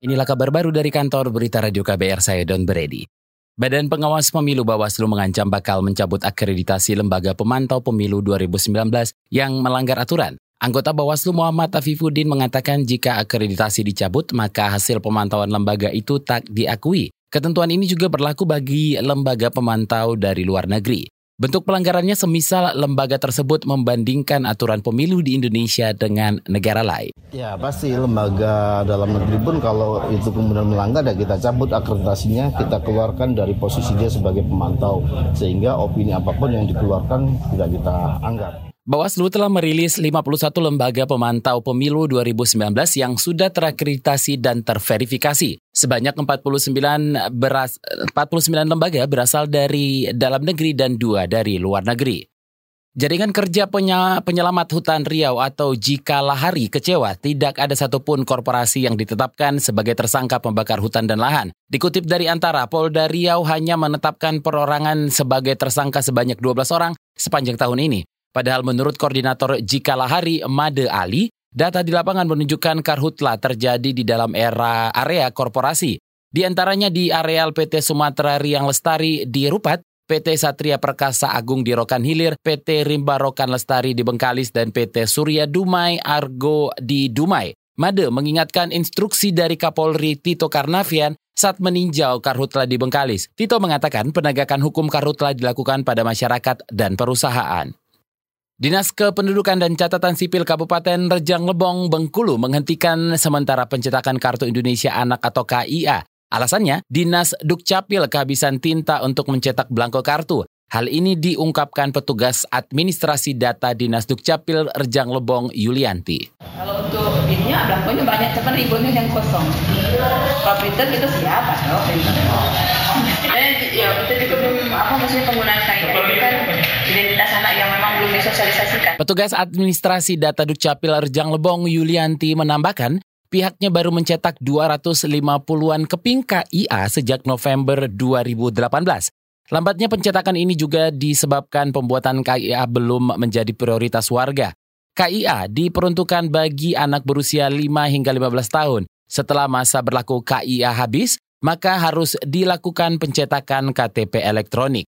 Inilah kabar baru dari kantor Berita Radio KBR saya Don Brady. Badan Pengawas Pemilu Bawaslu mengancam bakal mencabut akreditasi Lembaga Pemantau Pemilu 2019 yang melanggar aturan. Anggota Bawaslu Muhammad Afifuddin mengatakan jika akreditasi dicabut, maka hasil pemantauan lembaga itu tak diakui. Ketentuan ini juga berlaku bagi lembaga pemantau dari luar negeri. Bentuk pelanggarannya semisal lembaga tersebut membandingkan aturan pemilu di Indonesia dengan negara lain. Ya pasti lembaga dalam negeri pun kalau itu kemudian melanggar ya kita cabut akreditasinya, kita keluarkan dari posisi dia sebagai pemantau sehingga opini apa pun yang dikeluarkan tidak kita anggap. Bawaslu telah merilis 51 lembaga pemantau pemilu 2019 yang sudah terakreditasi dan terverifikasi. Sebanyak 49 beras 49 lembaga berasal dari dalam negeri dan dua dari luar negeri. Jaringan kerja penyelamat hutan Riau atau Jika Lahari kecewa tidak ada satupun korporasi yang ditetapkan sebagai tersangka pembakar hutan dan lahan. Dikutip dari Antara, Polda Riau hanya menetapkan perorangan sebagai tersangka sebanyak 12 orang sepanjang tahun ini. Padahal menurut koordinator Jika Lahari Made Ali, data di lapangan menunjukkan karhutla terjadi di dalam era area korporasi. Di antaranya di areal PT Sumatera Riang Lestari di Rupat, PT Satria Perkasa Agung di Rokan Hilir, PT Rimba Rokan Lestari di Bengkalis, dan PT Surya Dumai Argo di Dumai. Made mengingatkan instruksi dari Kapolri Tito Karnavian saat meninjau karhutla di Bengkalis. Tito mengatakan penegakan hukum karhutla dilakukan pada masyarakat dan perusahaan. Dinas Kependudukan dan Catatan Sipil Kabupaten Rejang Lebong, Bengkulu menghentikan sementara pencetakan Kartu Indonesia Anak atau KIA. Alasannya, Dinas Dukcapil kehabisan tinta untuk mencetak belangko kartu. Hal ini diungkapkan petugas administrasi data Dinas Dukcapil Rejang Lebong Yulianti. Kalau untuk ininya belangkonya banyak, cepat ribunya yang kosong. Kalau printer itu siapa? Oh, printer. Eh, ya, kita juga belum apa maksudnya penggunaan KIA disosialisasikan. Petugas administrasi data Dukcapil Rejang Lebong Yulianti menambahkan, pihaknya baru mencetak 250-an keping KIA sejak November 2018. Lambatnya pencetakan ini juga disebabkan pembuatan KIA belum menjadi prioritas warga. KIA diperuntukkan bagi anak berusia 5 hingga 15 tahun. Setelah masa berlaku KIA habis, maka harus dilakukan pencetakan KTP elektronik.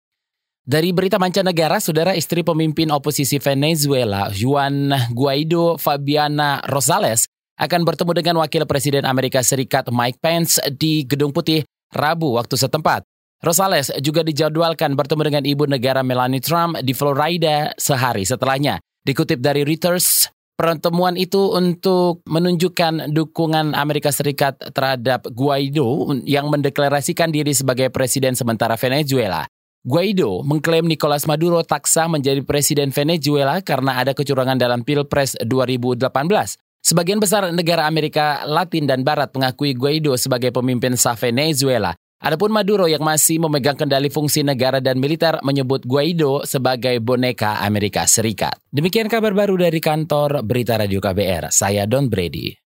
Dari berita mancanegara, saudara istri pemimpin oposisi Venezuela, Juan Guaido Fabiana Rosales, akan bertemu dengan Wakil Presiden Amerika Serikat Mike Pence di Gedung Putih Rabu waktu setempat. Rosales juga dijadwalkan bertemu dengan ibu negara Melanie Trump di Florida sehari setelahnya. Dikutip dari Reuters, Pertemuan itu untuk menunjukkan dukungan Amerika Serikat terhadap Guaido yang mendeklarasikan diri sebagai presiden sementara Venezuela. Guaido mengklaim Nicolas Maduro tak sah menjadi presiden Venezuela karena ada kecurangan dalam Pilpres 2018. Sebagian besar negara Amerika Latin dan Barat mengakui Guaido sebagai pemimpin sah Venezuela. Adapun Maduro yang masih memegang kendali fungsi negara dan militer menyebut Guaido sebagai boneka Amerika Serikat. Demikian kabar baru dari kantor Berita Radio KBR. Saya Don Brady.